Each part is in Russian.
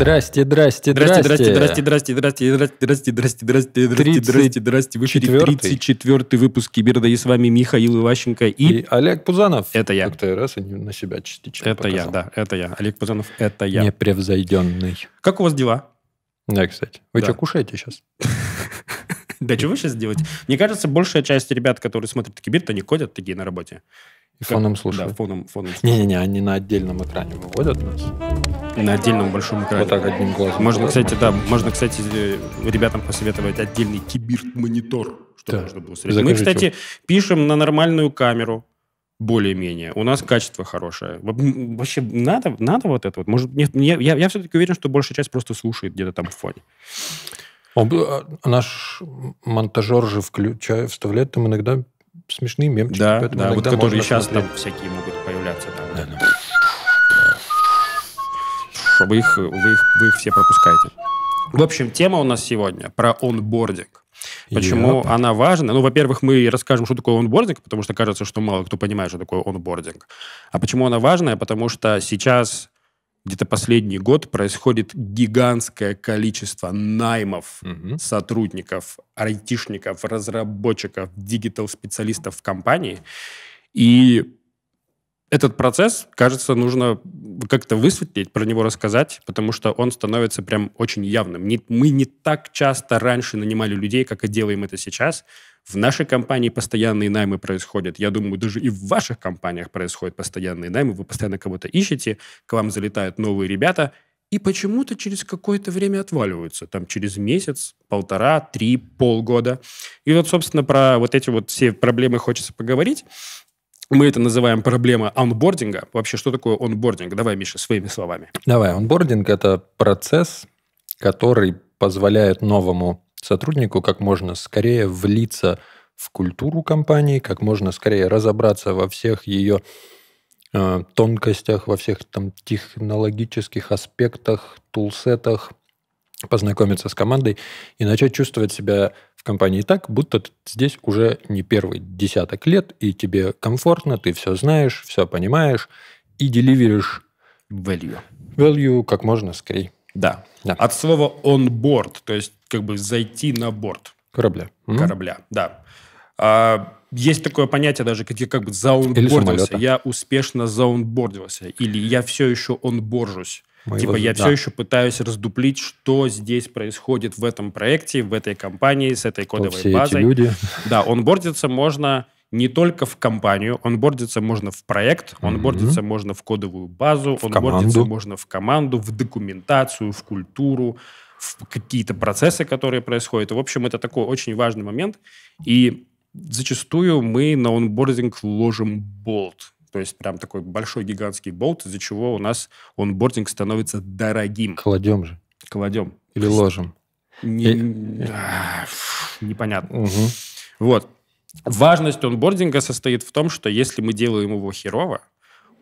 Здрасте, здрасте, Здрасте, здрасте. здрасте, здрасте, здрасте, здрасте, здрасте, здрасте, здрасте, здрасте, здрасте, здрасте. В эфире 34-й. 34 выпуск Киберда, и с вами Михаил Иващенко и... И Олег Пузанов. Это я. Как-то раз на себя частично Это я, да, это я. Олег Пазанов, это я. Непревзойденный. Как у вас дела? Да, кстати. Вы Да. что, кушаете сейчас? Да, что вы сейчас делаете? Мне кажется, большая часть ребят, которые смотрят Киберд, они ходят такие на работе. И фоном Да, слушают? фоном, фоном. Не-не-не, они на отдельном экране выводят нас. На отдельном большом экране. Вот так одним глазом. Можно, кстати, да, можно, кстати, ребятам посоветовать отдельный киберд-монитор, чтобы Да. можно было смотреть. Мы, кстати, пишем на нормальную камеру, более-менее. У нас качество хорошее. Вообще надо, надо вот это вот? Может, нет, мне- я, я все-таки уверен, что большая часть просто слушает где-то там в фоне. Он а, наш монтажер же включая, вставляет там иногда смешные мемчики. Да, да, вот которые сейчас там всякие могут появляться. Там, Да, да. Вы их, вы, их, вы их все пропускаете. В общем, тема у нас сегодня про онбординг. Почему Yep. она важна? Ну, во-первых, мы расскажем, что такое онбординг, потому что кажется, что мало кто понимает, что такое онбординг. А почему она важная? Потому что сейчас, где-то последний год, происходит гигантское количество наймов Мгм. сотрудников, айтишников, разработчиков, диджитал-специалистов в компании. И этот процесс, кажется, нужно как-то высветлить, про него рассказать, потому что он становится прям очень явным. Не- мы не так часто раньше нанимали людей, как и делаем это сейчас. В нашей компании постоянные наймы происходят. Я думаю, даже и в ваших компаниях происходят постоянные наймы. Вы постоянно кого-то ищете, к вам залетают новые ребята, и почему-то через какое-то время отваливаются. Там через месяц, полтора, три, полгода. И вот, собственно, про вот эти вот все проблемы хочется поговорить. Мы это называем проблема онбординга. Вообще, что такое онбординг? Давай, Миша, своими словами. Давай, онбординг – это процесс, который позволяет новому сотруднику как можно скорее влиться в культуру компании, как можно скорее разобраться во всех ее э, тонкостях, во всех там технологических аспектах, тулсетах, познакомиться с командой и начать чувствовать себя в компании так, будто ты здесь уже не первый десяток лет, и тебе комфортно, ты все знаешь, все понимаешь, и деливеришь Value. value как можно скорее. Да. Да. От слова on board, то есть как бы зайти на борт Корабля. Корабля. Да. А, есть такое понятие даже, как я как бы самолета. Я успешно заунбордился. Или я все еще онборжусь. Мы типа я да. все еще пытаюсь раздуплить, что здесь происходит в этом проекте, в этой компании, с этой кодовой все эти базой. люди. Да, онбордиться можно не только в компанию, онбордиться можно в проект, онбордиться можно в кодовую базу, В онбордиться команду. можно в команду, в документацию, в культуру, в какие-то процессы, которые происходят. В общем, это такой очень важный момент. И зачастую мы на онбординг ложим болт. То есть прям такой большой гигантский болт, из-за чего у нас онбординг становится дорогим. Кладем же. Кладем. Или ложим. Не- А, фу, непонятно. Мгм. Вот. Важность онбординга состоит в том, что если мы делаем его херово,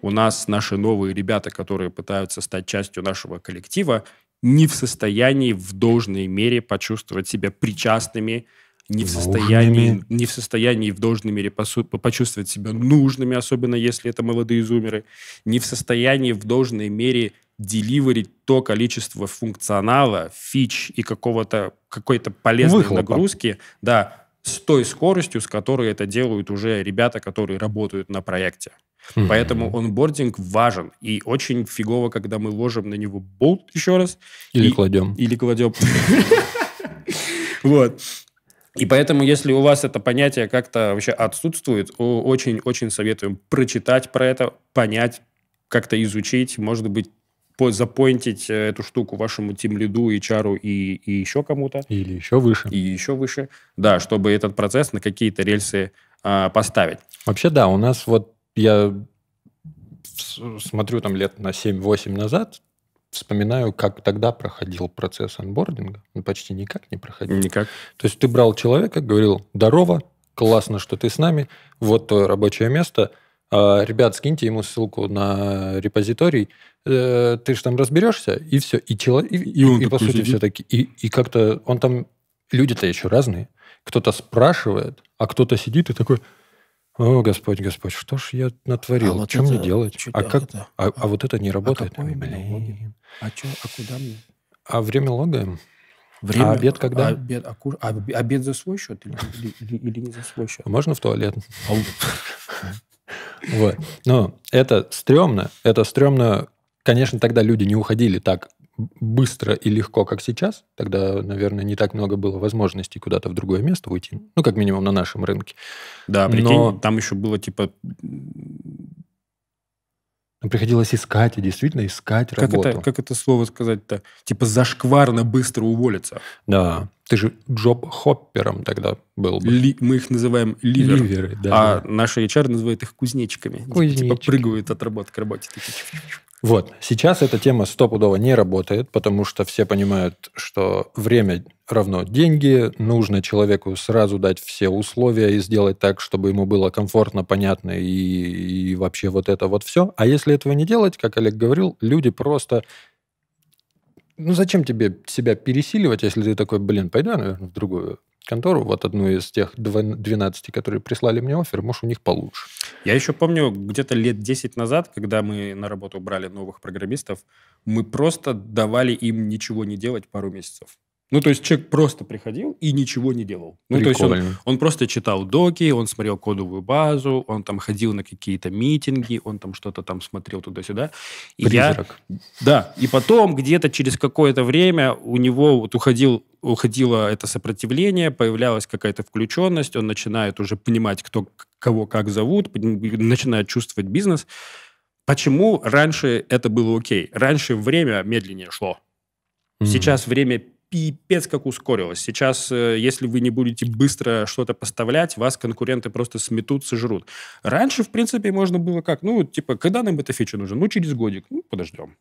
у нас наши новые ребята, которые пытаются стать частью нашего коллектива, не в состоянии в должной мере почувствовать себя причастными, не в состоянии, Нужными. не в состоянии в должной мере почувствовать себя нужными, особенно если это молодые зумеры, не в состоянии в должной мере деливерить то количество функционала, фич и какого-то какой-то полезной Выхлопа. нагрузки, да, с той скоростью, с которой это делают уже ребята, которые работают на проекте. Мгм. Поэтому онбординг важен. И очень фигово, когда мы ложим на него болт еще раз. Или и- кладем. Или кладем. Вот. И поэтому, если у вас это понятие как-то вообще отсутствует, очень-очень советуем прочитать про это, понять, как-то изучить, может быть, по- запоинтить э, эту штуку вашему тимлиду, HR и, и еще кому-то, Или еще выше. и еще выше, да, чтобы этот процесс на какие-то рельсы а, поставить. Вообще, да, у нас вот я смотрю там лет на 7-8 назад, вспоминаю, как тогда проходил процесс анбординга. Ну, почти никак не проходил. Никак. То есть ты брал человека, говорил, здорово, классно, что ты с нами, вот твое рабочее место, ребят, скиньте ему ссылку на репозиторий, Э, ты же там разберешься, и все. И, чело- и, и, он и по сути сидит. все таки И, и как-то он там... Люди-то еще разные. Кто-то спрашивает, а кто-то сидит и такой... О, Господь, Господь, что ж я натворил? А вот что мне делать? А, а как, это- а, а вот это не работает? какой Ой, именно блин. А чё, а куда мне? А время логаем? Время, обед когда? а Обед, а ку- а обе- обед за свой счет или, или- или- или не за свой счет? А Можно в туалет? Вот. Но это стрёмно. Это стрёмно. Конечно, тогда люди не уходили так быстро и легко, как сейчас. Тогда, наверное, не так много было возможностей куда-то в другое место уйти. Ну, как минимум на нашем рынке. Да, прикинь, Но- там еще было типа... Приходилось искать, и действительно искать Как работу. это, как это слово сказать-то? Типа зашкварно быстро уволиться. Да. Ты же джоб-хоппером тогда был бы. Ли- мы их называем ливер. Ливеры, да. А наши HR называют их кузнечиками. Типа Кузнечики. прыгают от работы к работе. Вот. Сейчас эта тема стопудово не работает, потому что все понимают, что время равно деньги. Нужно человеку сразу дать все условия и сделать так, чтобы ему было комфортно, понятно и, и вообще вот это вот все. А если этого не делать, как Олег говорил, люди просто... Ну, зачем тебе себя пересиливать, если ты такой, блин, пойду, наверное, в другую контору, вот одну из тех дв- 12, которые прислали мне офер, может, у них получше. Я еще помню, где-то лет 10 назад, когда мы на работу брали новых программистов, мы просто давали им ничего не делать пару месяцев. Ну, то есть человек просто приходил и ничего не делал. Ну, то есть он, Прикольно. он просто читал доки, он смотрел кодовую базу, он там ходил на какие-то митинги, он там что-то там смотрел туда-сюда. И я- Призрак. да, и потом где-то через какое-то время у него вот уходил, уходило это сопротивление, появлялась какая-то включенность, он начинает уже понимать, кто кого как зовут, начинает чувствовать бизнес. Почему раньше это было окей? Раньше время медленнее шло. Сейчас время пипец как ускорилось. Сейчас, э, если вы не будете быстро что-то поставлять, вас конкуренты просто сметут, сожрут. Раньше, в принципе, можно было как? Ну, типа, когда нам эта фича нужна? Ну, через годик. Ну, подождем.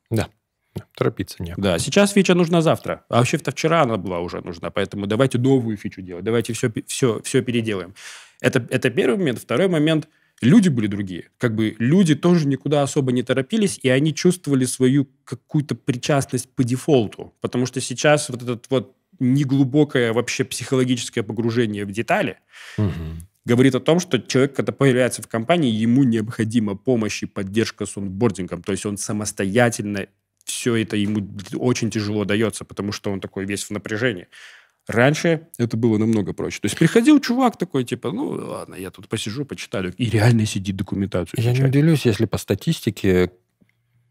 Торопиться некуда. Да, сейчас фича нужна завтра. А вообще-то вчера она была уже нужна. Поэтому давайте новую фичу делать. Давайте все, все, все переделаем. Это, это первый момент. Второй момент. Люди были другие. Как бы люди тоже никуда особо не торопились, и они чувствовали свою какую-то причастность по дефолту. Потому что сейчас вот этот вот неглубокое вообще психологическое погружение в детали Мгм. говорит о том, что человек, когда появляется в компании, ему необходима помощь и поддержка с онбордингом. То есть он самостоятельно все это ему очень тяжело дается, потому что он такой весь в напряжении. Раньше это было намного проще. То есть приходил чувак такой, типа, ну ладно, я тут посижу, почитаю. И реально сидит документацию. Я не удивлюсь, если по статистике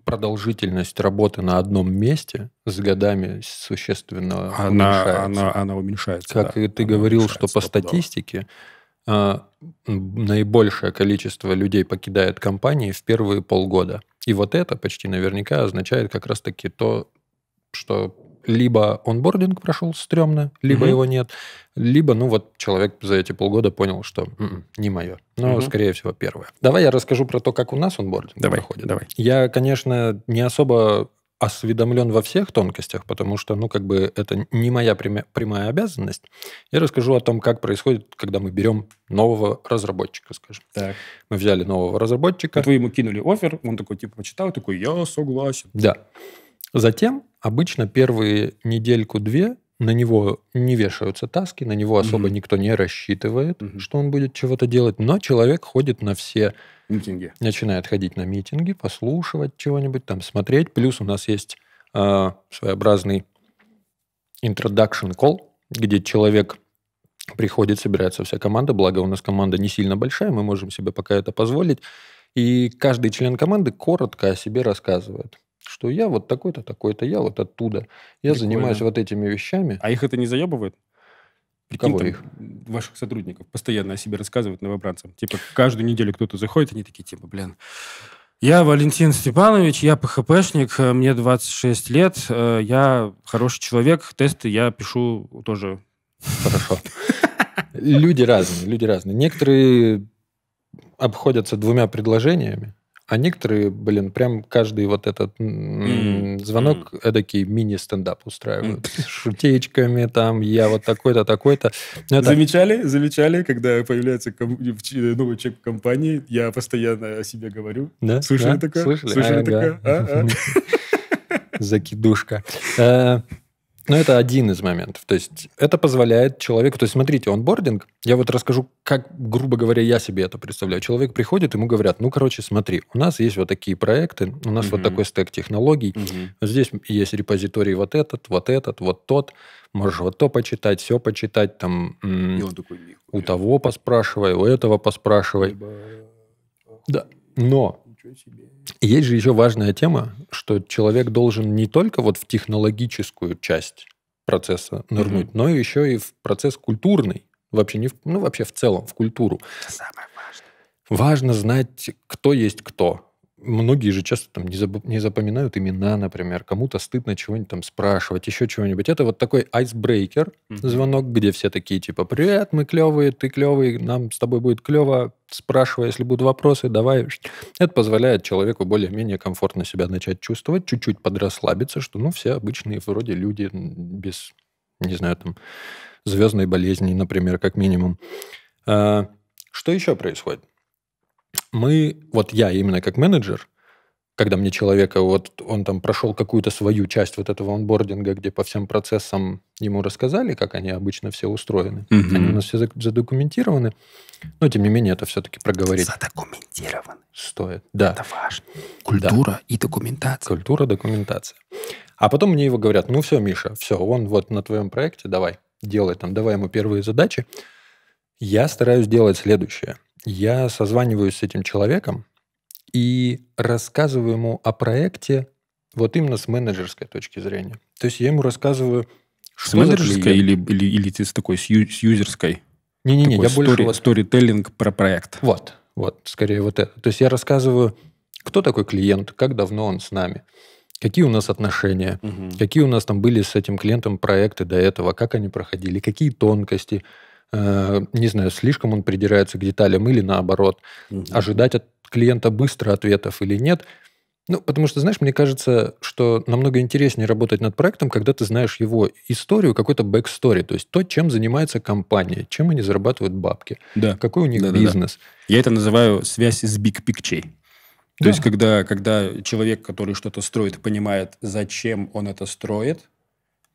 продолжительность работы на одном месте с годами существенно она, уменьшается. она, она уменьшается. Как да. и ты говорил, что по статистике а, наибольшее количество людей покидает компании в первые полгода. И вот это почти наверняка означает как раз-таки то, что либо онбординг прошел стрёмно, либо Мгм. его нет, либо, ну вот, человек за эти полгода понял, что «М-м, не мое. Но, Мгм. скорее всего, первое. Давай я расскажу про то, как у нас онбординг Давай, проходит. давай. Я, конечно, не особо осведомлен во всех тонкостях, потому что, ну, как бы это не моя прямя- прямая обязанность. Я расскажу о том, как происходит, когда мы берем нового разработчика, скажем. Так. Мы взяли нового разработчика. Вы ему кинули офер, он такой, типа, почитал, такой, я согласен. Да. Затем обычно первые недельку-две на него не вешаются таски, на него особо Мгм. никто не рассчитывает, Мгм. что он будет чего-то делать, но человек ходит на все Митинги. начинает ходить на митинги, послушивать чего-нибудь, там смотреть. Плюс у нас есть а, своеобразный introduction call, где человек приходит, собирается вся команда, благо у нас команда не сильно большая, мы можем себе пока это позволить. И каждый член команды коротко о себе рассказывает, что я вот такой-то, такой-то, я вот оттуда, я Прикольно. занимаюсь вот этими вещами. А их это не заебывает? Прикинь, Кого там их? Ваших сотрудников постоянно о себе рассказывают новобранцам. Типа, каждую неделю кто-то заходит, они такие, типа, блин, я Валентин Степанович, я ПХПшник, э, мне 26 лет, э, я хороший человек, тесты я пишу тоже. Хорошо. Люди разные, люди разные. Некоторые обходятся двумя предложениями, а некоторые, блин, прям каждый вот этот М, звонок эдакий мини-стендап устраивают. С шутеечками там, я вот такой-то, такой-то. Ну, это- Замечали? Замечали, когда появляется ком- ч- новый человек в компании, я постоянно о себе говорю. Да? Слышали Да? такое? Слышали? Слышали Ага. такое? А, Закидушка. Но это один из моментов. То есть это позволяет человеку... То есть смотрите, онбординг, я вот расскажу, как, грубо говоря, я себе это представляю. Человек приходит, ему говорят, ну, короче, смотри, у нас есть вот такие проекты, у нас вот такой стек технологий, здесь есть репозиторий вот этот, вот этот, вот тот, можешь вот то почитать, все почитать, там у того поспрашивай, у этого поспрашивай. Да, но есть же еще важная тема, что человек должен не только вот в технологическую часть процесса нырнуть, mm-hmm. но еще и в процесс культурный. Вообще не в, ну вообще в целом в культуру. Это самое важное. Важно знать, кто есть кто многие же часто там не, заб, не запоминают имена, например, кому-то стыдно чего-нибудь там спрашивать, еще чего-нибудь. Это вот такой айсбрейкер, mm-hmm. звонок, где все такие типа, привет, мы клевые, ты клевый, нам с тобой будет клево, спрашивай, если будут вопросы, давай. Это позволяет человеку более-менее комфортно себя начать чувствовать, чуть-чуть подрасслабиться, что, ну, все обычные вроде люди без, не знаю, там, звездной болезни, например, как минимум. А, что еще происходит? Мы, вот я именно как менеджер, когда мне человека, вот он там прошел какую-то свою часть вот этого онбординга, где по всем процессам ему рассказали, как они обычно все устроены. Угу. Они у нас все задокументированы. Но, тем не менее, это все-таки проговорить. Задокументированы. Стоит, да. Это важно. Культура да. и документация. Культура, документация. А потом мне его говорят, ну все, Миша, все, он вот на твоем проекте, давай, делай там, давай ему первые задачи. Я стараюсь делать следующее – я созваниваюсь с этим человеком и рассказываю ему о проекте вот именно с менеджерской точки зрения. То есть я ему рассказываю, что с менеджерской или, или, или ты с такой, с, ю, с юзерской? Не-не-не, я story, больше... Вот... Сторителлинг про проект. Вот, вот, скорее вот это. То есть я рассказываю, кто такой клиент, как давно он с нами, какие у нас отношения, угу. какие у нас там были с этим клиентом проекты до этого, как они проходили, какие тонкости, Э, не знаю, слишком он придирается к деталям или наоборот, угу. ожидать от клиента быстро ответов или нет. Ну, потому что, знаешь, мне кажется, что намного интереснее работать над проектом, когда ты знаешь его историю, какой-то backstory, то есть то, чем занимается компания, чем они зарабатывают бабки, да. какой у них да, бизнес. Да, да. Я это называю связь с big picture. То да. есть, когда, когда человек, который что-то строит, понимает, зачем он это строит,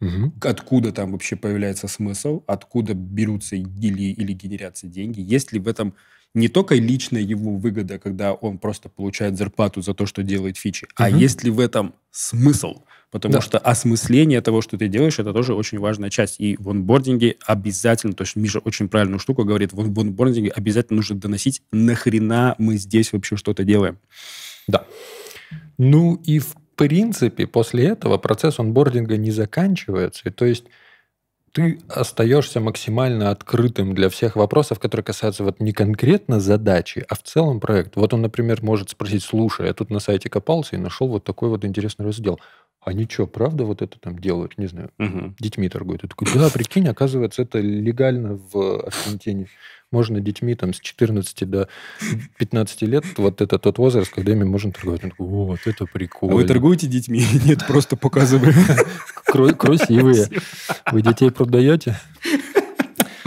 Угу. Откуда там вообще появляется смысл, откуда берутся или, или генерятся деньги, есть ли в этом не только личная его выгода, когда он просто получает зарплату за то, что делает фичи, угу. а есть ли в этом смысл? Потому да. что осмысление того, что ты делаешь, это тоже очень важная часть. И в онбординге обязательно, то есть Миша очень правильную штуку говорит, в онбординге обязательно нужно доносить, нахрена мы здесь вообще что-то делаем. Да. Ну и в принципе, после этого процесс онбординга не заканчивается. И то есть ты остаешься максимально открытым для всех вопросов, которые касаются вот не конкретно задачи, а в целом проект. Вот он, например, может спросить, слушай, я тут на сайте копался и нашел вот такой вот интересный раздел. А ничего, правда вот это там делают? Не знаю, угу. детьми торгуют. Я такой, да, прикинь, оказывается, это легально в Аргентине можно детьми там с 14 до 15 лет, вот это тот возраст, когда ими можно торговать. Он такой, вот это прикольно. А вы торгуете детьми? Нет, просто показываем. Красивые. Вы детей продаете?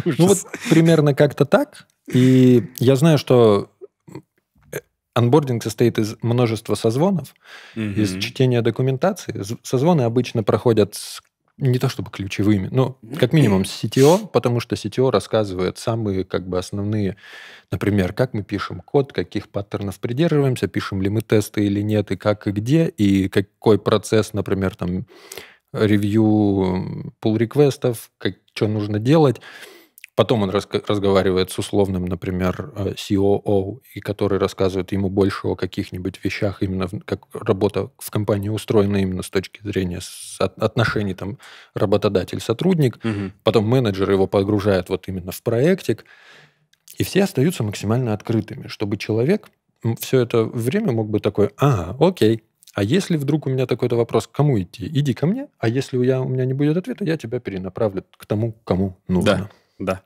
Ну вот примерно как-то так. И я знаю, что Анбординг состоит из множества созвонов, из чтения документации. Созвоны обычно проходят с не то чтобы ключевыми, но как минимум CTO, потому что CTO рассказывает самые как бы основные, например, как мы пишем код, каких паттернов придерживаемся, пишем ли мы тесты или нет, и как и где, и какой процесс, например, там ревью pull реквестов как, что нужно делать. Потом он разговаривает с условным, например, COO, э, и который рассказывает ему больше о каких-нибудь вещах, именно как работа в компании устроена именно с точки зрения отношений там работодатель-сотрудник. Угу. Потом менеджер его погружает вот именно в проектик. И все остаются максимально открытыми, чтобы человек все это время мог бы такой, ага, окей, а если вдруг у меня такой-то вопрос, кому идти? Иди ко мне, а если я, у меня не будет ответа, я тебя перенаправлю к тому, кому нужно. Да. Да.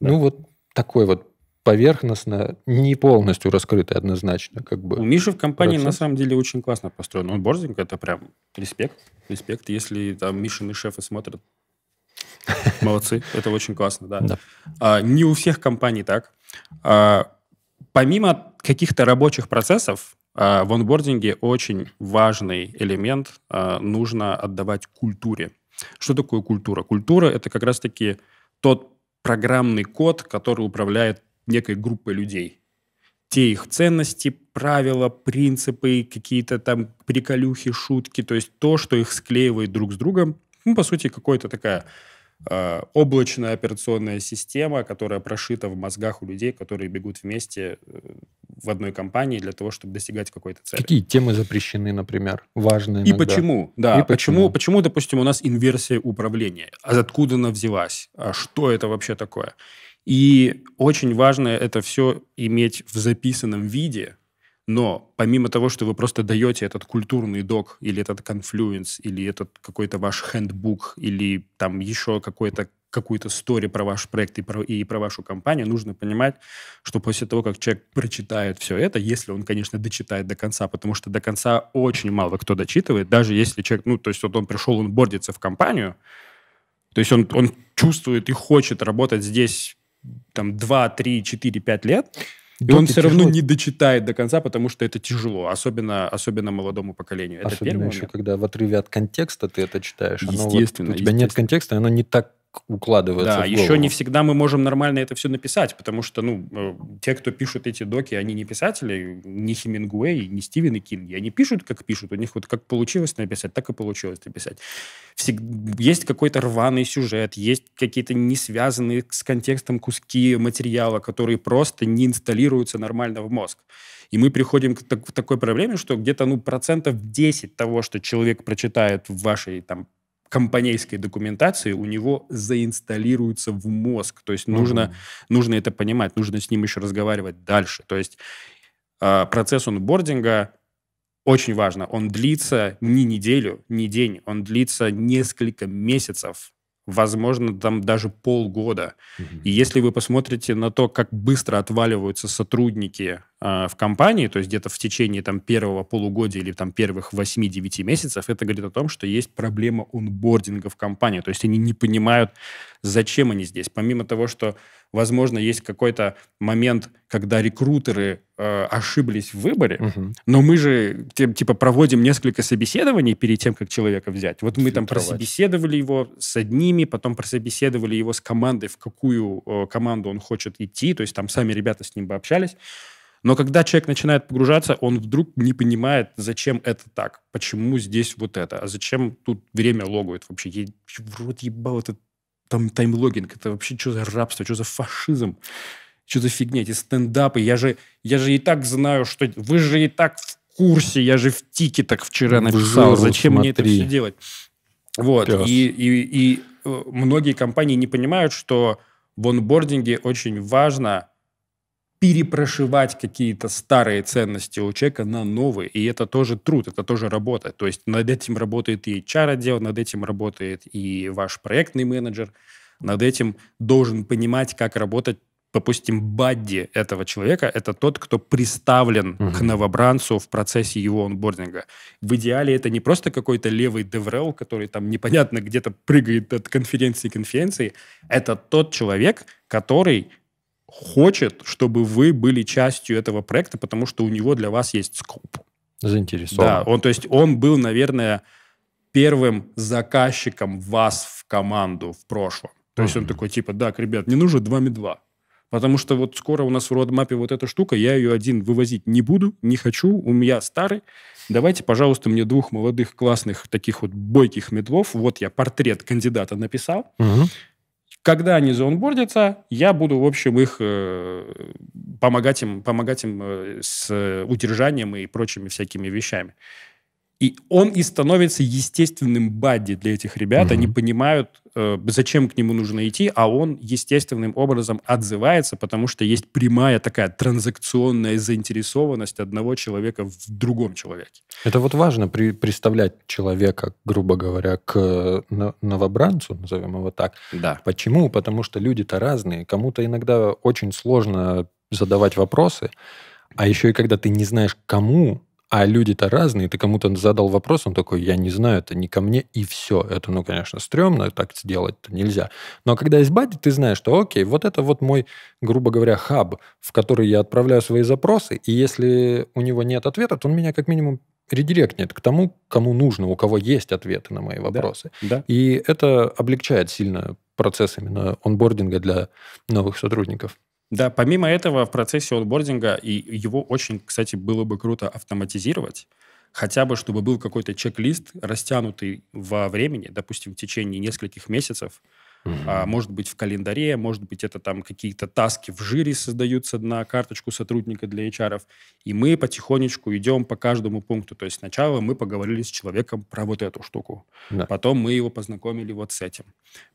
Ну, вот такой вот поверхностно, не полностью раскрытый однозначно. Как бы, У Миши в компании процесс. на самом деле очень классно построен. Он бординг это прям респект. Респект. Если там Мишины шефы смотрят, молодцы. Это очень классно, да. да. А, не у всех компаний так. А, помимо каких-то рабочих процессов, а, в онбординге очень важный элемент а, нужно отдавать культуре. Что такое культура? Культура – это как раз-таки тот программный код, который управляет некой группой людей. Те их ценности, правила, принципы, какие-то там приколюхи, шутки, то есть то, что их склеивает друг с другом. Ну, по сути, какая-то такая э, облачная операционная система, которая прошита в мозгах у людей, которые бегут вместе э, в одной компании для того, чтобы достигать какой-то цели. Какие темы запрещены, например, важные? И почему? Да, и почему? почему? Почему, допустим, у нас инверсия управления? А откуда она взялась? А что это вообще такое? И очень важно это все иметь в записанном виде, но помимо того, что вы просто даете этот культурный док, или этот конфлюенс, или этот какой-то ваш хендбук, или там еще какой-то какую-то историю про ваш проект и про, и про вашу компанию, нужно понимать, что после того, как человек прочитает все это, если он, конечно, дочитает до конца, потому что до конца очень мало кто дочитывает, даже если человек, ну, то есть вот он пришел, он бордится в компанию, то есть он, он чувствует и хочет работать здесь там 2, 3, 4, 5 лет, и он все равно не дочитает до конца, потому что это тяжело, особенно, особенно молодому поколению. Это особенно еще, момент. когда в отрыве от контекста ты это читаешь. Естественно. вот, у тебя нет контекста, оно не так укладывается Да, еще не всегда мы можем нормально это все написать, потому что, ну, э, те, кто пишут эти доки, они не писатели, не Хемингуэй, не Стивен и Кинги. Они пишут, как пишут. У них вот как получилось написать, так и получилось написать. Всег... Есть какой-то рваный сюжет, есть какие-то не связанные с контекстом куски материала, которые просто не инсталируются нормально в мозг. И мы приходим к, так, к такой проблеме, что где-то ну, процентов 10 того, что человек прочитает в вашей там, компанейской документации у него заинсталируется в мозг. То есть угу. нужно, нужно это понимать, нужно с ним еще разговаривать дальше. То есть э, процесс онбординга очень важно. Он длится не неделю, не день, он длится несколько месяцев возможно, там даже полгода. Угу. И если вы посмотрите на то, как быстро отваливаются сотрудники э, в компании, то есть где-то в течение там первого полугодия или там первых 8-9 месяцев, это говорит о том, что есть проблема онбординга в компании. То есть они не понимают, зачем они здесь. Помимо того, что возможно, есть какой-то момент, когда рекрутеры э, ошиблись в выборе, угу. но мы же типа проводим несколько собеседований перед тем, как человека взять. Вот мы там прособеседовали его с одними, потом прособеседовали его с командой, в какую э, команду он хочет идти, то есть там сами ребята с ним бы общались. Но когда человек начинает погружаться, он вдруг не понимает, зачем это так, почему здесь вот это, а зачем тут время логует вообще. Я вроде ебал этот там таймлогинг, это вообще что за рабство, что за фашизм, что за фигня, эти стендапы, я же, я же и так знаю, что вы же и так в курсе, я же в тике так вчера написал, зачем смотри. мне это все делать? Вот, и, и, и э, многие компании не понимают, что в онбординге очень важно перепрошивать какие-то старые ценности у человека на новые. И это тоже труд, это тоже работа. То есть над этим работает и HR-отдел, над этим работает и ваш проектный менеджер. Над этим должен понимать, как работать допустим, бадди этого человека – это тот, кто приставлен угу. к новобранцу в процессе его онбординга. В идеале это не просто какой-то левый деврел, который там непонятно где-то прыгает от конференции к конференции. Это тот человек, который хочет, чтобы вы были частью этого проекта, потому что у него для вас есть скоп. Заинтересован. Да, он, то есть он был, наверное, первым заказчиком вас в команду в прошлом. То mm-hmm. есть он такой, типа, так, ребят, не нужно 2 2 Потому что вот скоро у нас в родмапе вот эта штука, я ее один вывозить не буду, не хочу, у меня старый. Давайте, пожалуйста, мне двух молодых классных таких вот бойких медлов. Вот я портрет кандидата написал. Угу. Когда они заонбордятся, я буду, в общем, их э, помогать им, помогать им э, с удержанием и прочими всякими вещами. И он и становится естественным бадди для этих ребят. Mm-hmm. Они понимают, э, зачем к нему нужно идти, а он естественным образом отзывается, потому что есть прямая такая транзакционная заинтересованность одного человека в другом человеке. Это вот важно при, представлять человека, грубо говоря, к новобранцу, назовем его так. Да. Почему? Потому что люди-то разные. Кому-то иногда очень сложно задавать вопросы, а еще и когда ты не знаешь, кому а люди-то разные, ты кому-то задал вопрос, он такой, я не знаю, это не ко мне, и все. Это, ну, конечно, стрёмно, так сделать нельзя. Но когда есть бади, ты знаешь, что, окей, вот это вот мой, грубо говоря, хаб, в который я отправляю свои запросы, и если у него нет ответа, то он меня как минимум редиректнет к тому, кому нужно, у кого есть ответы на мои вопросы. Да. И это облегчает сильно процесс именно онбординга для новых сотрудников. Да, помимо этого, в процессе онбординга, и его очень, кстати, было бы круто автоматизировать, хотя бы, чтобы был какой-то чек-лист, растянутый во времени, допустим, в течение нескольких месяцев, Угу. А, может быть, в календаре, может быть, это там какие-то таски в жире создаются на карточку сотрудника для HR. И мы потихонечку идем по каждому пункту. То есть сначала мы поговорили с человеком про вот эту штуку. Да. Потом мы его познакомили вот с этим.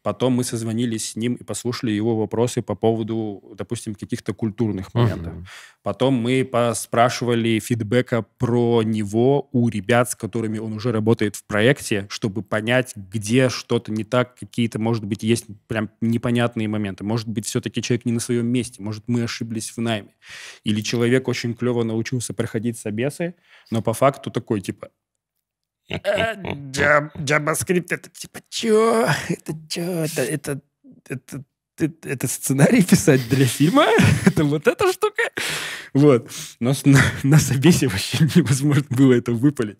Потом мы созвонились с ним и послушали его вопросы по поводу, допустим, каких-то культурных моментов. Угу. Потом мы поспрашивали фидбэка про него у ребят, с которыми он уже работает в проекте, чтобы понять, где что-то не так, какие-то, может быть, есть есть прям непонятные моменты. Может быть, все-таки человек не на своем месте. Может, мы ошиблись в найме. Или человек очень клево научился проходить собесы, но по факту такой, типа, «Э, JavaScript это типа, что? Это что? Это, это, это, это, это сценарий писать для фильма? это вот эта штука? Вот. Но на, на собесе вообще невозможно было это выпалить.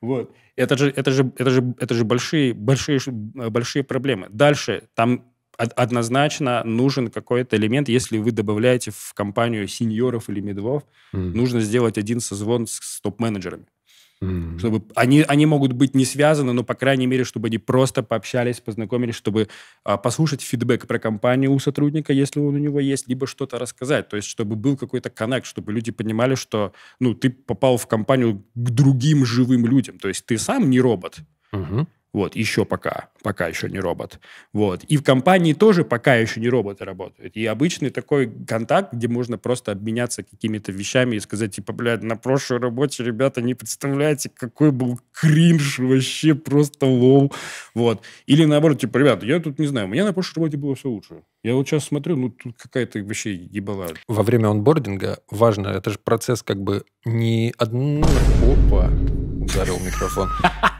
Вот. Это же, это же, это же, это же большие, большие, большие проблемы. Дальше, там однозначно нужен какой-то элемент, если вы добавляете в компанию сеньоров или медвов, mm. нужно сделать один созвон с топ-менеджерами. Mm-hmm. Чтобы они, они могут быть не связаны, но, по крайней мере, чтобы они просто пообщались, познакомились, чтобы а, послушать фидбэк про компанию у сотрудника, если он у него есть, либо что-то рассказать. То есть, чтобы был какой-то коннект, чтобы люди понимали, что ну, ты попал в компанию к другим живым людям. То есть, ты сам не робот. Mm-hmm. Вот, еще пока, пока еще не робот. Вот. И в компании тоже пока еще не роботы работают. И обычный такой контакт, где можно просто обменяться какими-то вещами и сказать, типа, блядь, на прошлой работе, ребята, не представляете, какой был кринж, вообще просто лол. Вот. Или наоборот, типа, ребята, я тут не знаю, у меня на прошлой работе было все лучше. Я вот сейчас смотрю, ну, тут какая-то вообще ебала. Во время онбординга важно, это же процесс как бы не одно... Опа! Ударил микрофон,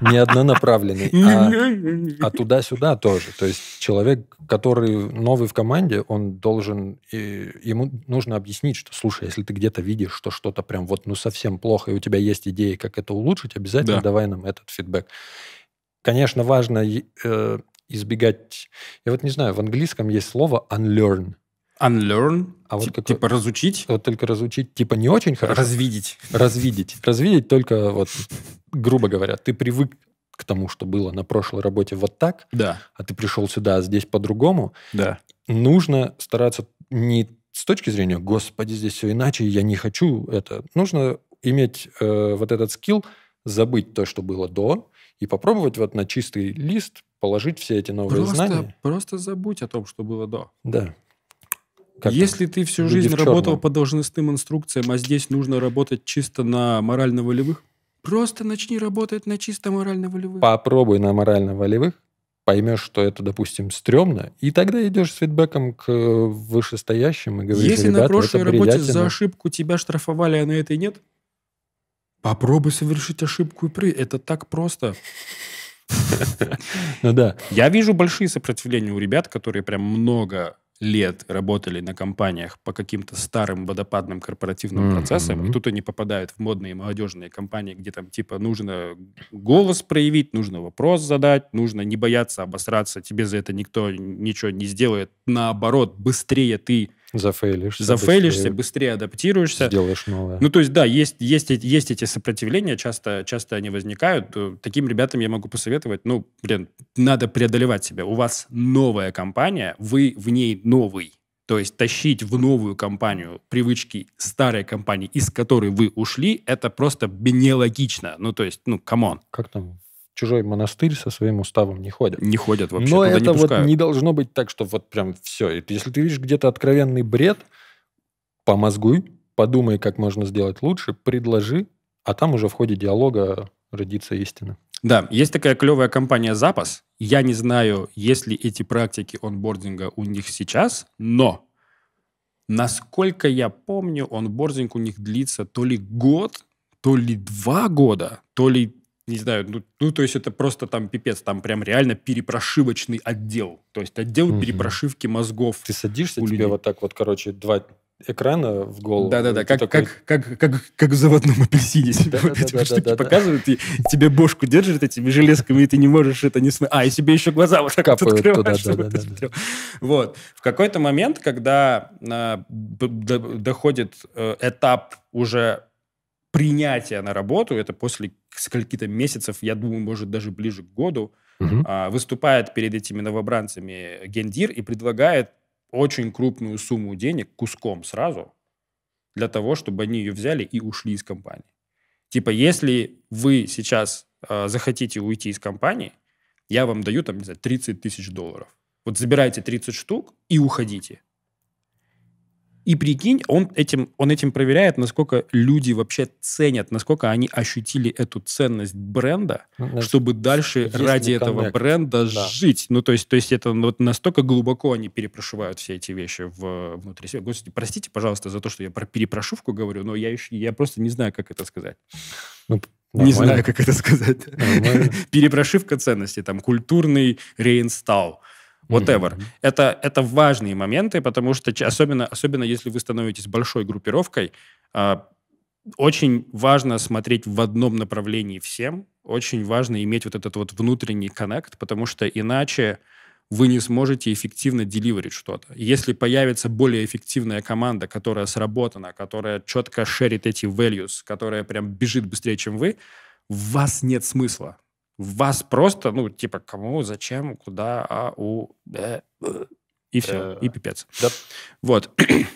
не однонаправленный, а, а туда-сюда тоже. То есть человек, который новый в команде, он должен, и, ему нужно объяснить, что, слушай, если ты где-то видишь, что что-то прям вот ну совсем плохо, и у тебя есть идеи, как это улучшить, обязательно да. давай нам этот фидбэк. Конечно, важно э, избегать... Я вот не знаю, в английском есть слово unlearn. Unlearn? А вот как, типа разучить? Вот только разучить, типа не очень хорошо. Развидеть. Развидеть. Развидеть только, вот, грубо говоря, ты привык к тому, что было на прошлой работе вот так, да. а ты пришел сюда, а здесь по-другому. Да. Нужно стараться не с точки зрения, господи, здесь все иначе, я не хочу это. Нужно иметь э, вот этот скилл, забыть то, что было до, и попробовать вот на чистый лист положить все эти новые просто, знания. Просто забудь о том, что было до. Да. Как Если ты всю жизнь работал по должностным инструкциям, а здесь нужно работать чисто на морально-волевых, просто начни работать на чисто морально-волевых. Попробуй на морально-волевых, поймешь, что это, допустим, стрёмно, и тогда идешь с фидбэком к вышестоящим и говоришь, Если на прошлой работе за ошибку тебя штрафовали, а на этой нет, попробуй совершить ошибку и при. Это так просто. Ну да. Я вижу большие сопротивления у ребят, которые прям много лет работали на компаниях по каким-то старым водопадным корпоративным mm-hmm. процессам, и тут они попадают в модные молодежные компании, где там типа нужно голос проявить, нужно вопрос задать, нужно не бояться обосраться, тебе за это никто ничего не сделает. Наоборот, быстрее ты Зафейлишься. Зафейлишься, быстрее, быстрее адаптируешься. Сделаешь новое. Ну, то есть, да, есть, есть, есть эти сопротивления, часто, часто они возникают. Таким ребятам я могу посоветовать, ну, блин, надо преодолевать себя. У вас новая компания, вы в ней новый. То есть тащить в новую компанию привычки старой компании, из которой вы ушли, это просто нелогично. Ну, то есть, ну, come on. Как там чужой монастырь со своим уставом не ходят. Не ходят вообще. Но это не вот не должно быть так, что вот прям все. Если ты видишь где-то откровенный бред, помозгуй, подумай, как можно сделать лучше, предложи, а там уже в ходе диалога родится истина. Да, есть такая клевая компания «Запас». Я не знаю, есть ли эти практики онбординга у них сейчас, но насколько я помню, онбординг у них длится то ли год, то ли два года, то ли не знаю, ну, ну, то есть это просто там пипец, там прям реально перепрошивочный отдел. То есть отдел угу. перепрошивки мозгов. Ты садишься, тебе вот так вот, короче, два экрана в голову. Да-да-да, как, такой, как, как, как, как в заводном апельсине. тебе вот эти вот штуки показывают, и тебе бошку держат этими железками, и ты не можешь это не смотреть. А, и себе еще глаза вот так вот открываешь, туда, чтобы ты да-да-да-да. смотрел. Вот. В какой-то момент, когда а, доходит э, этап уже принятия на работу, это после скольки-то месяцев, я думаю, может, даже ближе к году, Мгм. а, выступает перед этими новобранцами гендир и предлагает очень крупную сумму денег куском сразу для того, чтобы они ее взяли и ушли из компании. Типа, если вы сейчас а, захотите уйти из компании, я вам даю там, не знаю, 30 тысяч долларов. Вот забирайте 30 штук и уходите. И прикинь, он этим, он этим проверяет, насколько люди вообще ценят, насколько они ощутили эту ценность бренда, Ну, чтобы дальше ради этого коннект? бренда Да. жить. Ну, то есть, то есть это ну, вот настолько глубоко они перепрошивают все эти вещи в, внутри себя. Господи, простите, пожалуйста, за то, что я про перепрошивку говорю, но я, еще, я просто не знаю, как это сказать. Не нормально. знаю, как это сказать. Нормально. Перепрошивка ценностей, там, культурный реинсталл. Whatever. Мгм. Это, это важные моменты, потому что особенно, особенно если вы становитесь большой группировкой, а, очень важно смотреть в одном направлении всем, очень важно иметь вот этот вот внутренний коннект, потому что иначе вы не сможете эффективно деливерить что-то. Если появится более эффективная команда, которая сработана, которая четко шерит эти values, которая прям бежит быстрее, чем вы, в вас нет смысла. Вас просто, ну, типа, кому, зачем, куда, а, у, э, э, и все, Э, и пипец. да. Вот.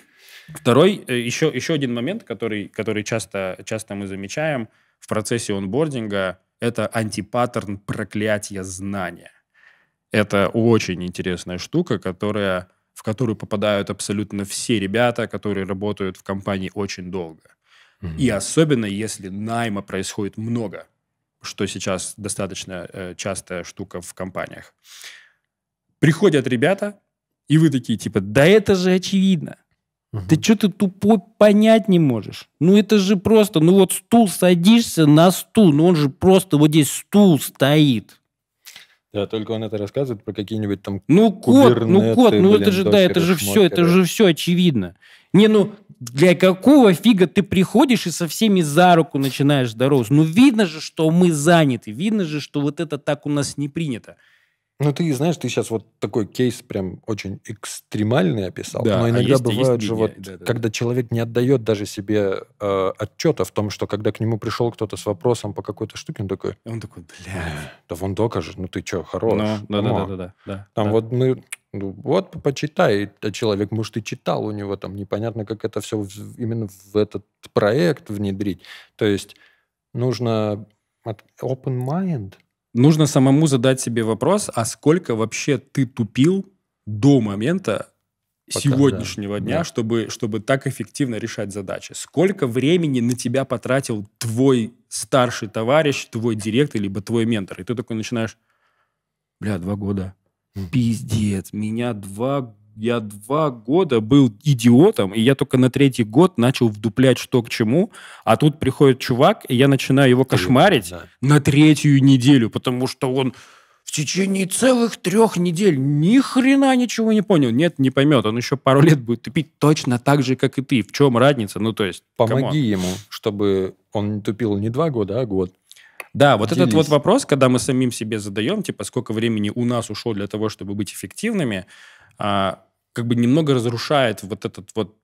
Второй, э, еще, еще один момент, который, который часто, часто мы замечаем в процессе онбординга, это антипаттерн проклятия знания. Это очень интересная штука, которая, в которую попадают абсолютно все ребята, которые работают в компании очень долго. Мгм. И особенно, если найма происходит много, что сейчас достаточно э, частая штука в компаниях. Приходят ребята, и вы такие, типа, да это же очевидно. Мгм. Ты что ты тупой понять не можешь? Ну это же просто, ну вот стул садишься на стул, ну он же просто вот здесь стул стоит. Да, только он это рассказывает про какие-нибудь там... Ну кот, ну кот, Кубернеты, ну это же, да, это же все, это же все очевидно. Не, ну для какого фига ты приходишь и со всеми за руку начинаешь здороваться? Ну видно же, что мы заняты, видно же, что вот это так у нас не принято. Ну, ты знаешь, ты сейчас вот такой кейс прям очень экстремальный описал. Да, но а иногда есть- есть бывает же менее, вот, да-да-да. когда человек не отдает даже себе э, отчета в том, что когда к нему пришел кто-то с вопросом по какой-то штуке, он такой, И он такой, бля. да вон докажи, ну ты что, хорош. Ну, да, да, come on». да, да, да, да. Там да. вот мы, ну, вот почитай, а человек, может, и читал, у него там непонятно, как это все именно в этот проект внедрить. То есть нужно open mind. Нужно самому задать себе вопрос, а сколько вообще ты тупил до момента Пока, сегодняшнего да, дня, да. чтобы, чтобы так эффективно решать задачи? Сколько времени на тебя потратил твой старший товарищ, твой директор, либо твой ментор? И ты такой начинаешь, бля, два года. Пиздец, меня два... Я два года был идиотом, и я только на третий год начал вдуплять, что к чему, а тут приходит чувак, и я начинаю его кошмарить, Да. на третью неделю, потому что он в течение целых трех недель ни хрена ничего не понял. Нет, не поймет. Он еще пару лет будет тупить точно так же, как и ты. В чем разница? Ну, то есть, come on. Помоги ему, чтобы он не тупил не два года, а год. Да, вот этот вот Делись. вопрос, когда мы самим себе задаем, типа, сколько времени у нас ушло для того, чтобы быть эффективными, а, как бы немного разрушает вот этот вот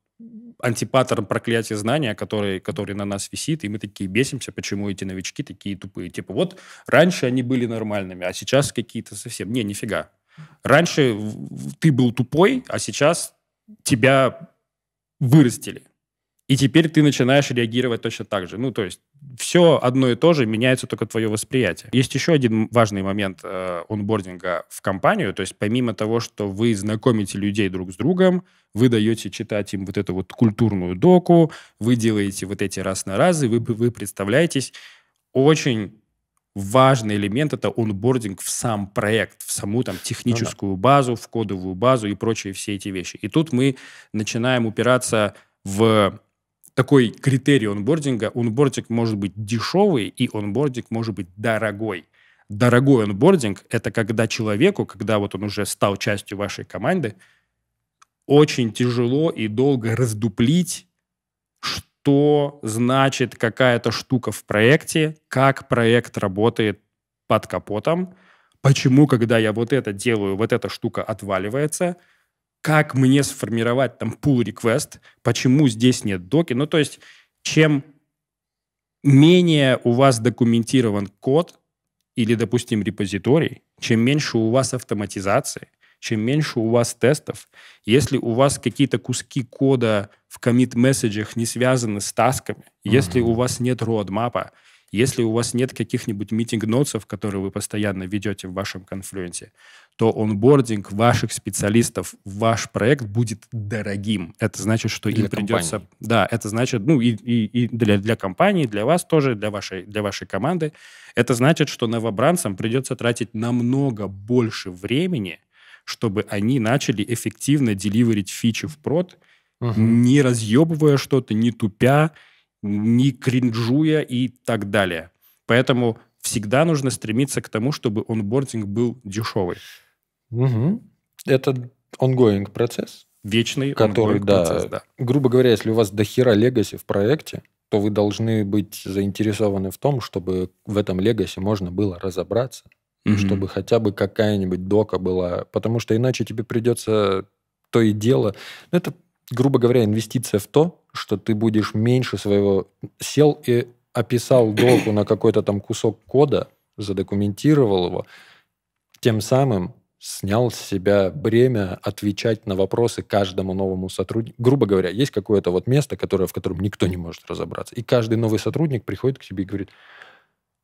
антипаттерн проклятия знания, который, который на нас висит, и мы такие бесимся, почему эти новички такие тупые. Типа, вот раньше они были нормальными, а сейчас какие-то совсем... Не, нифига. Раньше ты был тупой, а сейчас тебя вырастили. И теперь ты начинаешь реагировать точно так же. Ну, то есть все одно и то же, меняется только твое восприятие. Есть еще один важный момент э, онбординга в компанию. То есть помимо того, что вы знакомите людей друг с другом, вы даете читать им вот эту вот культурную доку, вы делаете вот эти раз на разы, вы, вы представляетесь. Очень важный элемент – это онбординг в сам проект, в саму там техническую базу, в кодовую базу и прочие все эти вещи. И тут мы начинаем упираться в такой критерий онбординга. Онбординг может быть дешевый, и онбординг может быть дорогой. Дорогой онбординг – это когда человеку, когда вот он уже стал частью вашей команды, очень тяжело и долго раздуплить, что значит какая-то штука в проекте, как проект работает под капотом, почему, когда я вот это делаю, вот эта штука отваливается, как мне сформировать там pull request, почему здесь нет доки. Ну, то есть, чем менее у вас документирован код или, допустим, репозиторий, чем меньше у вас автоматизации, чем меньше у вас тестов, если у вас какие-то куски кода в комит-месседжах не связаны с тасками, mm-hmm. если у вас нет родмапа, если у вас нет каких-нибудь митинг-нотсов, которые вы постоянно ведете в вашем конфлюенсе, то онбординг ваших специалистов в ваш проект будет дорогим. Это значит, что для им придется... Компании. Да, это значит, ну, и, и, и для, для компании, для вас тоже, для вашей, для вашей команды. Это значит, что новобранцам придется тратить намного больше времени, чтобы они начали эффективно деливерить фичи в прод, угу. не разъебывая что-то, не тупя, не кринжуя и так далее. Поэтому всегда нужно стремиться к тому, чтобы онбординг был дешевый. Угу. Это ongoing процесс. Вечный который, да, процесс, да. Грубо говоря, если у вас дохера легаси в проекте, то вы должны быть заинтересованы в том, чтобы в этом легаси можно было разобраться, mm чтобы хотя бы какая-нибудь дока была, потому что иначе тебе придется то и дело. Ну, это грубо говоря, инвестиция в то, что ты будешь меньше своего... Сел и описал доку на какой-то там кусок кода, задокументировал его, тем самым снял с себя бремя отвечать на вопросы каждому новому сотруднику. Грубо говоря, есть какое-то вот место, которое, в котором никто не может разобраться. И каждый новый сотрудник приходит к тебе и говорит,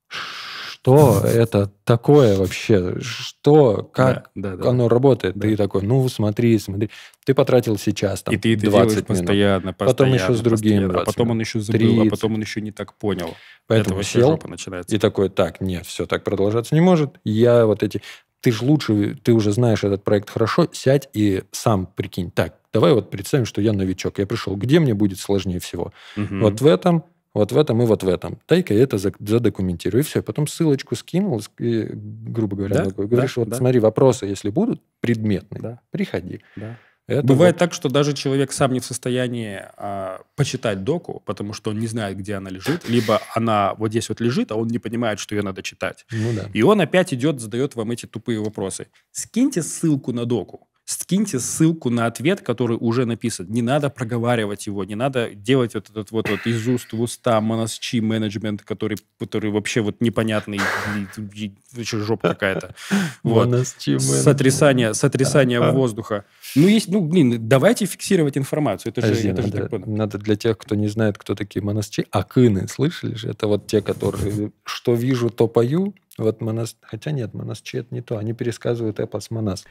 что это такое вообще? Что, как да, да, да. оно работает? Да. Ты такой, ну, смотри, смотри. Ты потратил сейчас там И ты это 20 минут. постоянно, постоянно. Потом еще с другим. А потом он еще забыл, 30. а потом он еще не так понял. Поэтому это сел начинается. и такой, так, нет, все так продолжаться не может. Я вот эти... Ты же лучше, ты уже знаешь этот проект хорошо, сядь и сам прикинь. Так, давай вот представим, что я новичок. Я пришел, где мне будет сложнее всего? Угу. Вот в этом вот в этом и вот в этом. Дай-ка это задокументируй. И все. Потом ссылочку скинул, и, грубо говоря, да, говоришь, да, вот да. смотри, вопросы, если будут, предметные, да. приходи. Да. Это Бывает вот... так, что даже человек сам не в состоянии а, почитать доку, потому что он не знает, где она лежит, либо она вот здесь вот лежит, а он не понимает, что ее надо читать. Ну, да. И он опять идет, задает вам эти тупые вопросы. Скиньте ссылку на доку скиньте ссылку на ответ, который уже написан. Не надо проговаривать его, не надо делать вот этот вот, вот из уст в уста моносчи менеджмент, который, который вообще вот непонятный, вообще жопа какая-то. Вот. Сотрясание, сотрясание воздуха. Ну, есть, ну, блин, давайте фиксировать информацию. Это же, это надо, же надо для тех, кто не знает, кто такие моносчи, акыны, слышали же? Это вот те, которые что вижу, то пою, вот Манас... Хотя нет, Манасчи это не то. Они пересказывают эпос Манас.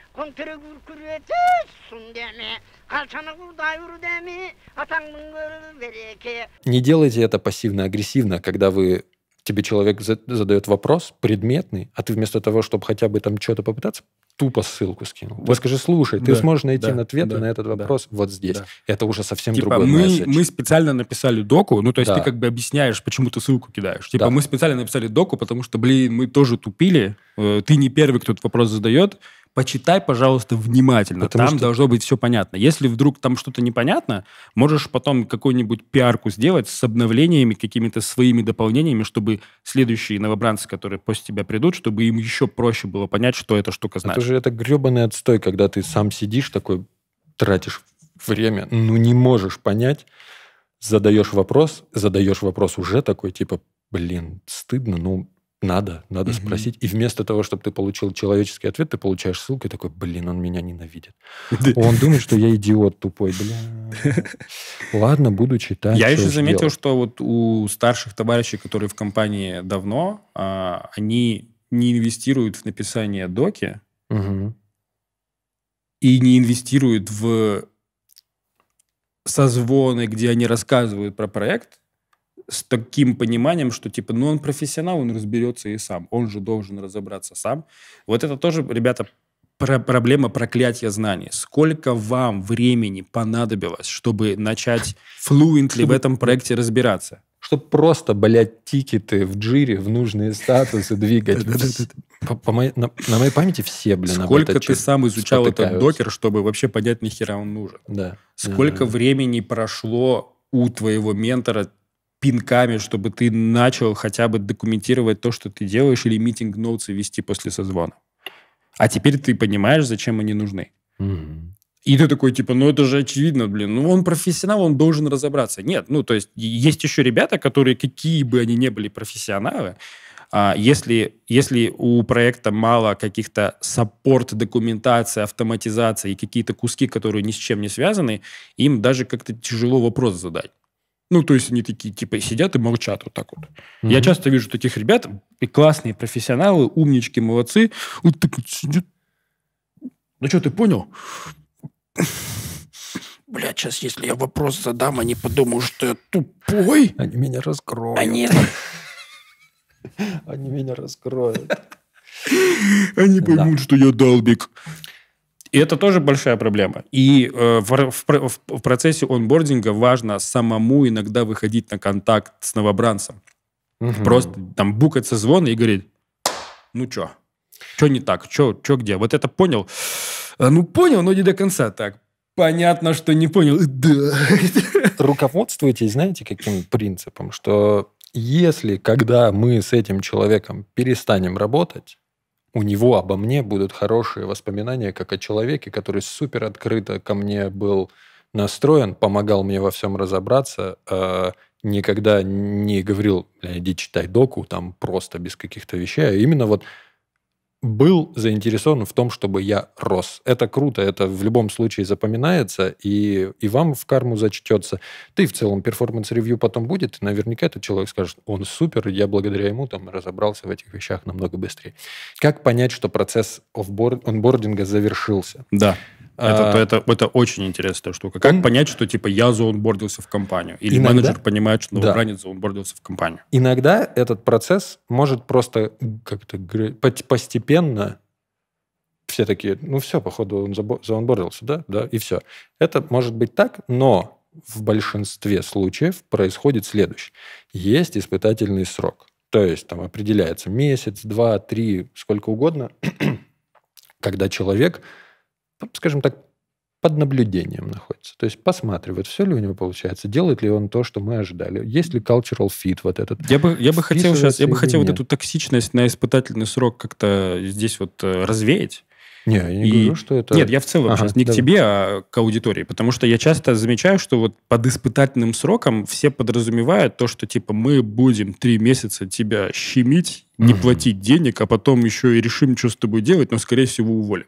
Не делайте это пассивно-агрессивно, когда вы тебе человек задает вопрос предметный, а ты вместо того, чтобы хотя бы там что-то попытаться, тупо ссылку скинул. Вот. Ты скажи, слушай, ты да, сможешь найти да, ответы да, на этот вопрос да, вот здесь. Да. Это уже совсем типа, другой мы, месседж. мы специально написали доку, ну, то есть да. ты как бы объясняешь, почему ты ссылку кидаешь. Типа, да. мы специально написали доку, потому что, блин, мы тоже тупили, э, ты не первый, кто этот вопрос задает, почитай, пожалуйста, внимательно. Потому там что... должно быть все понятно. Если вдруг там что-то непонятно, можешь потом какую-нибудь пиарку сделать с обновлениями, какими-то своими дополнениями, чтобы следующие новобранцы, которые после тебя придут, чтобы им еще проще было понять, что эта штука значит. Это же это гребаный отстой, когда ты сам сидишь такой, тратишь время, ну не можешь понять, задаешь вопрос, задаешь вопрос уже такой, типа, блин, стыдно, ну надо, надо угу. спросить. И вместо того, чтобы ты получил человеческий ответ, ты получаешь ссылку и такой, блин, он меня ненавидит. Он думает, что я идиот тупой. Бля. Ладно, буду читать. Я еще заметил, что вот у старших товарищей, которые в компании давно, а, они не инвестируют в написание доки и не инвестируют в созвоны, где они рассказывают про проект, с таким пониманием, что типа, ну он профессионал, он разберется и сам, он же должен разобраться сам. Вот это тоже, ребята, про проблема проклятия знаний. Сколько вам времени понадобилось, чтобы начать fluently в этом проекте разбираться? чтобы просто, блядь, тикеты в джире в нужные статусы двигать. На, моей памяти все, блин, Сколько ты сам изучал этот докер, чтобы вообще понять, нахера он нужен? Да. Сколько времени прошло у твоего ментора пинками, чтобы ты начал хотя бы документировать то, что ты делаешь, или митинг-ноутсы вести после созвона? А теперь ты понимаешь, зачем они нужны. Угу. И ты такой, типа, ну это же очевидно, блин, ну он профессионал, он должен разобраться. Нет, ну то есть есть еще ребята, которые, какие бы они ни были профессионалы, а если, если у проекта мало каких-то саппорт, документации, автоматизации и какие-то куски, которые ни с чем не связаны, им даже как-то тяжело вопрос задать. Ну, то есть они такие, типа, сидят и молчат вот так вот. Mm-hmm. Я часто вижу таких ребят, классные профессионалы, умнички, молодцы, вот так вот сидят. Ну что, ты понял? Блядь, сейчас, если я вопрос задам, они подумают, что я тупой. Они меня раскроют. Они... Они меня раскроют. Они поймут, что я долбик. И это тоже большая проблема. И э, в, в, в процессе онбординга важно самому иногда выходить на контакт с новобранцем. Угу. Просто там букать созвон и говорить, ну что, что не так, что где? Вот это понял? А, ну понял, но не до конца так. Понятно, что не понял. Да. Руководствуйтесь, знаете, каким принципом? Что если, когда мы с этим человеком перестанем работать, у него обо мне будут хорошие воспоминания, как о человеке, который супер открыто ко мне был настроен, помогал мне во всем разобраться, э, никогда не говорил, иди читай доку, там просто без каких-то вещей, а именно вот был заинтересован в том, чтобы я рос. Это круто, это в любом случае запоминается, и, и вам в карму зачтется. Ты в целом performance review потом будет, и наверняка этот человек скажет, он супер, я благодаря ему там разобрался в этих вещах намного быстрее. Как понять, что процесс онбординга завершился? Да. Это, а, это, это очень интересная штука. Как он, понять, что типа я заонбордился в компанию? Или иногда, менеджер понимает, что новобранец да. заонбордился в компанию? Иногда этот процесс может просто как-то постепенно все такие, ну все, походу он заонбордился, да? Да, и все. Это может быть так, но в большинстве случаев происходит следующее. Есть испытательный срок. То есть там определяется месяц, два, три, сколько угодно, когда человек скажем так, под наблюдением находится. То есть посматривает, все ли у него получается, делает ли он то, что мы ожидали, есть ли cultural fit вот этот. Я бы, я бы хотел сейчас, я бы хотел вот эту токсичность на испытательный срок как-то здесь вот э, развеять. Не, я не и... говорю, что это... Нет, я в целом ага, сейчас не давай. к тебе, а к аудитории. Потому что я часто замечаю, что вот под испытательным сроком все подразумевают то, что типа мы будем три месяца тебя щемить, не угу. платить денег, а потом еще и решим, что с тобой делать, но, скорее всего, уволим.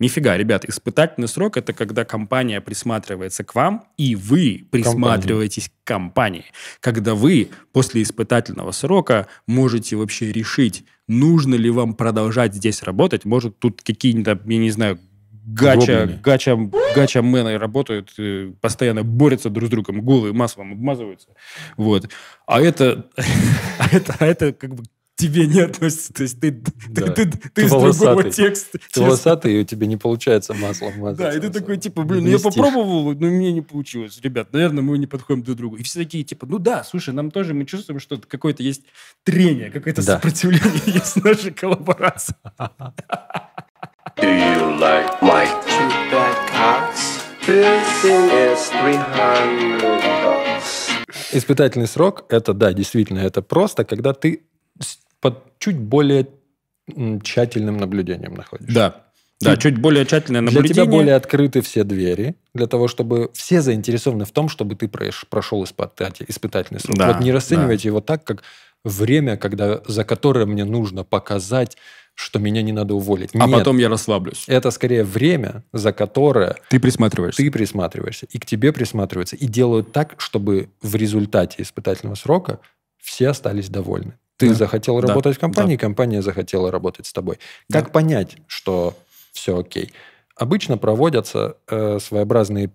Нифига, ребят, испытательный срок – это когда компания присматривается к вам, и вы присматриваетесь компания. к компании. Когда вы после испытательного срока можете вообще решить, нужно ли вам продолжать здесь работать. Может, тут какие-нибудь, я не знаю, гача, гача, гача мены работают, э, постоянно борются друг с другом, голые маслом обмазываются. Вот. А это, а это, а это как бы тебе не относится. То есть ты, да. ты, ты, ты, ты из другого текста. Ты волосатый, и у тебя не получается маслом мазать. Да, и ты такой, типа, блин, ну я попробовал, но мне не получилось. Ребят, наверное, мы не подходим друг к другу. И все такие, типа, ну да, слушай, нам тоже, мы чувствуем, что какое-то есть трение, какое-то да. сопротивление есть в нашей коллаборации. Do you like my two bad cars? This is 300 bucks. Испытательный срок – это, да, действительно, это просто, когда ты под чуть более тщательным наблюдением находишься. Да. Да, чуть более тщательное наблюдение. Для тебя более открыты все двери, для того, чтобы все заинтересованы в том, чтобы ты прошел испытательный срок. Да, вот не расценивайте да. его так, как время, когда, за которое мне нужно показать, что меня не надо уволить. А Нет, потом я расслаблюсь. Это скорее время, за которое... Ты присматриваешься. Ты присматриваешься. И к тебе присматриваются. И делают так, чтобы в результате испытательного срока все остались довольны. Ты да. захотел работать да. в компании, да. компания захотела работать с тобой. Как да. понять, что все окей? Обычно проводятся э, своеобразные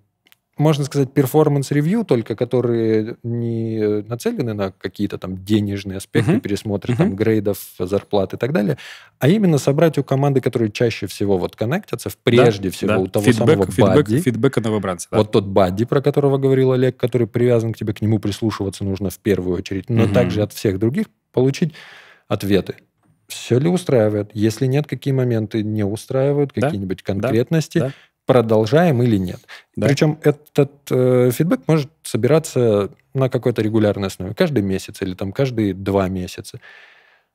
можно сказать, performance review, только которые не нацелены на какие-то там денежные аспекты, uh-huh. пересмотры uh-huh. там грейдов, зарплат и так далее, а именно собрать у команды, которые чаще всего вот коннектятся, прежде да, всего да. у того фидбэк, самого фидбэк, бадди. Фидбэка новобранца. Да. Вот тот бадди, про которого говорил Олег, который привязан к тебе, к нему прислушиваться нужно в первую очередь, но uh-huh. также от всех других получить ответы. Все ли устраивает? Если нет, какие моменты не устраивают, да? какие-нибудь конкретности, да? продолжаем или нет. Да. Причем этот э, фидбэк может собираться на какой-то регулярной основе, каждый месяц или там каждые два месяца.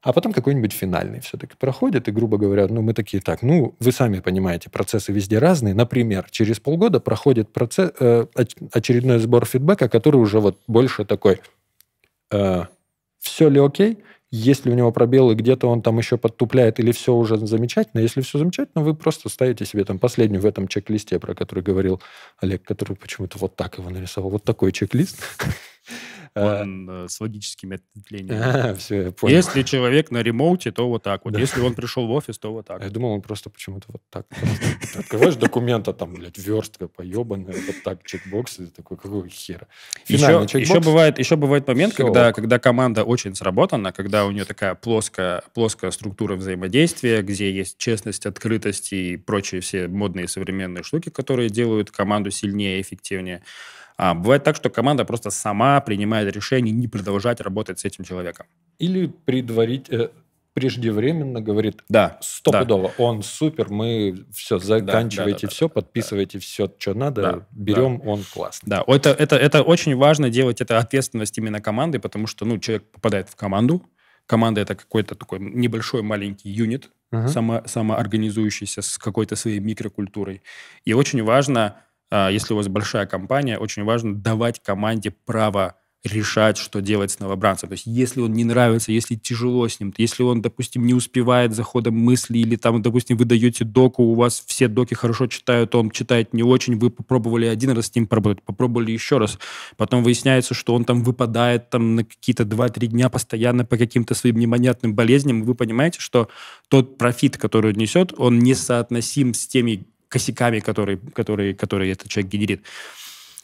А потом какой-нибудь финальный все-таки проходит, и, грубо говоря, ну, мы такие, так, ну, вы сами понимаете, процессы везде разные. Например, через полгода проходит процесс, э, очередной сбор фидбэка, который уже вот больше такой, э, все ли окей, есть ли у него пробелы, где-то он там еще подтупляет, или все уже замечательно. Если все замечательно, вы просто ставите себе там последнюю в этом чек-листе, про который говорил Олег, который почему-то вот так его нарисовал. Вот такой чек-лист. Он э, с логическими ответвлениями. А, все, я понял. Если человек на ремоуте, то вот так вот. Да. Если он пришел в офис, то вот так. Я думал, он просто почему-то вот так. Открываешь документа, там, блядь, верстка поебанная, вот так, чекбокс, и такой, какого хера. Еще, еще, бывает, еще бывает момент, когда, когда команда очень сработана, когда у нее такая плоская, плоская структура взаимодействия, где есть честность, открытость и прочие все модные современные штуки, которые делают команду сильнее и эффективнее. А бывает так, что команда просто сама принимает решение не продолжать работать с этим человеком. Или предварить, э, преждевременно говорит, да, стопудово, да. он супер, мы все, заканчивайте да, да, все, да, подписывайте да. все, что надо, да, берем, да. он классный. Да, это, это, это очень важно делать, это ответственность именно команды, потому что, ну, человек попадает в команду, команда это какой-то такой небольшой маленький юнит, uh-huh. само, самоорганизующийся с какой-то своей микрокультурой. И очень важно если у вас большая компания, очень важно давать команде право решать, что делать с новобранцем. То есть если он не нравится, если тяжело с ним, если он, допустим, не успевает за ходом мысли, или там, допустим, вы даете доку, у вас все доки хорошо читают, он читает не очень, вы попробовали один раз с ним поработать, попробовали еще раз, потом выясняется, что он там выпадает там на какие-то 2-3 дня постоянно по каким-то своим непонятным болезням, вы понимаете, что тот профит, который он несет, он несоотносим с теми косяками, которые, которые, которые этот человек генерит.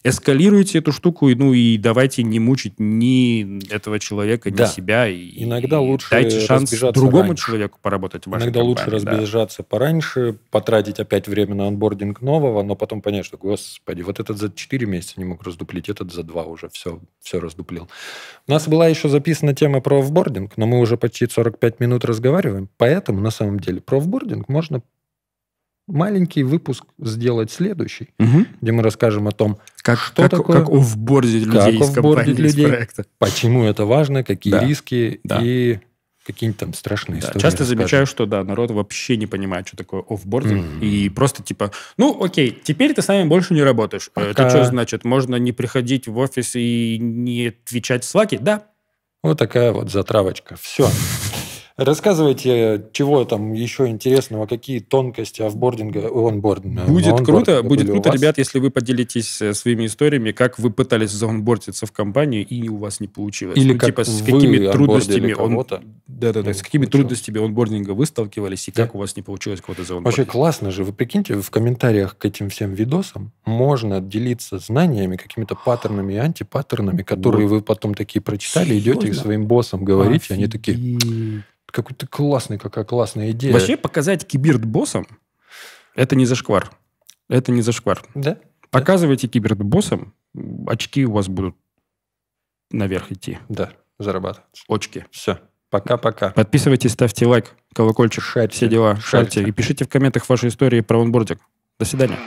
Эскалируйте эту штуку, ну и давайте не мучить ни этого человека, ни да. себя. И, Иногда лучше дайте шанс другому раньше. человеку поработать в вашей Иногда компании, лучше разбежаться да. пораньше, потратить опять время на анбординг нового, но потом понять, что, господи, вот этот за 4 месяца не мог раздуплить, этот за 2 уже все, все раздуплил. У нас была еще записана тема про офбординг, но мы уже почти 45 минут разговариваем, поэтому на самом деле про офбординг можно маленький выпуск сделать следующий, угу. где мы расскажем о том, как, что как, такое, как офбордить людей как из компании, людей, из проекта. почему это важно, какие да. риски да. и какие-нибудь там страшные да, истории. Часто расскажем. замечаю, что да, народ вообще не понимает, что такое офбординг, mm-hmm. и просто типа, ну окей, теперь ты с нами больше не работаешь. Пока... Это что значит? Можно не приходить в офис и не отвечать в слаке? Да. Вот такая вот затравочка. Все. Рассказывайте, чего там еще интересного, какие тонкости офбординга, онбординга. Будет круто, будет круто, ребят, если вы поделитесь э, своими историями, как вы пытались заонбордиться в компанию и у вас не получилось. Или ну, как типа, с какими трудностями он, да, да, да, с какими трудностями онбординга вы сталкивались и да. как у вас не получилось кого-то заонбордить. Вообще классно же. Вы прикиньте, в комментариях к этим всем видосам можно делиться знаниями, какими-то паттернами и антипаттернами, которые вот. вы потом такие прочитали, идете к своим боссам говорить, и они такие какой то классный, какая классная идея. Вообще показать киберт боссам это не зашквар. Это не зашквар. Да? Показывайте киберт боссам, очки у вас будут наверх идти. Да, зарабатывать. Очки. Все. Пока-пока. Подписывайтесь, ставьте лайк, колокольчик, шарьте, все дела, шарьте. шарьте. И пишите в комментах ваши истории про онбординг. До свидания.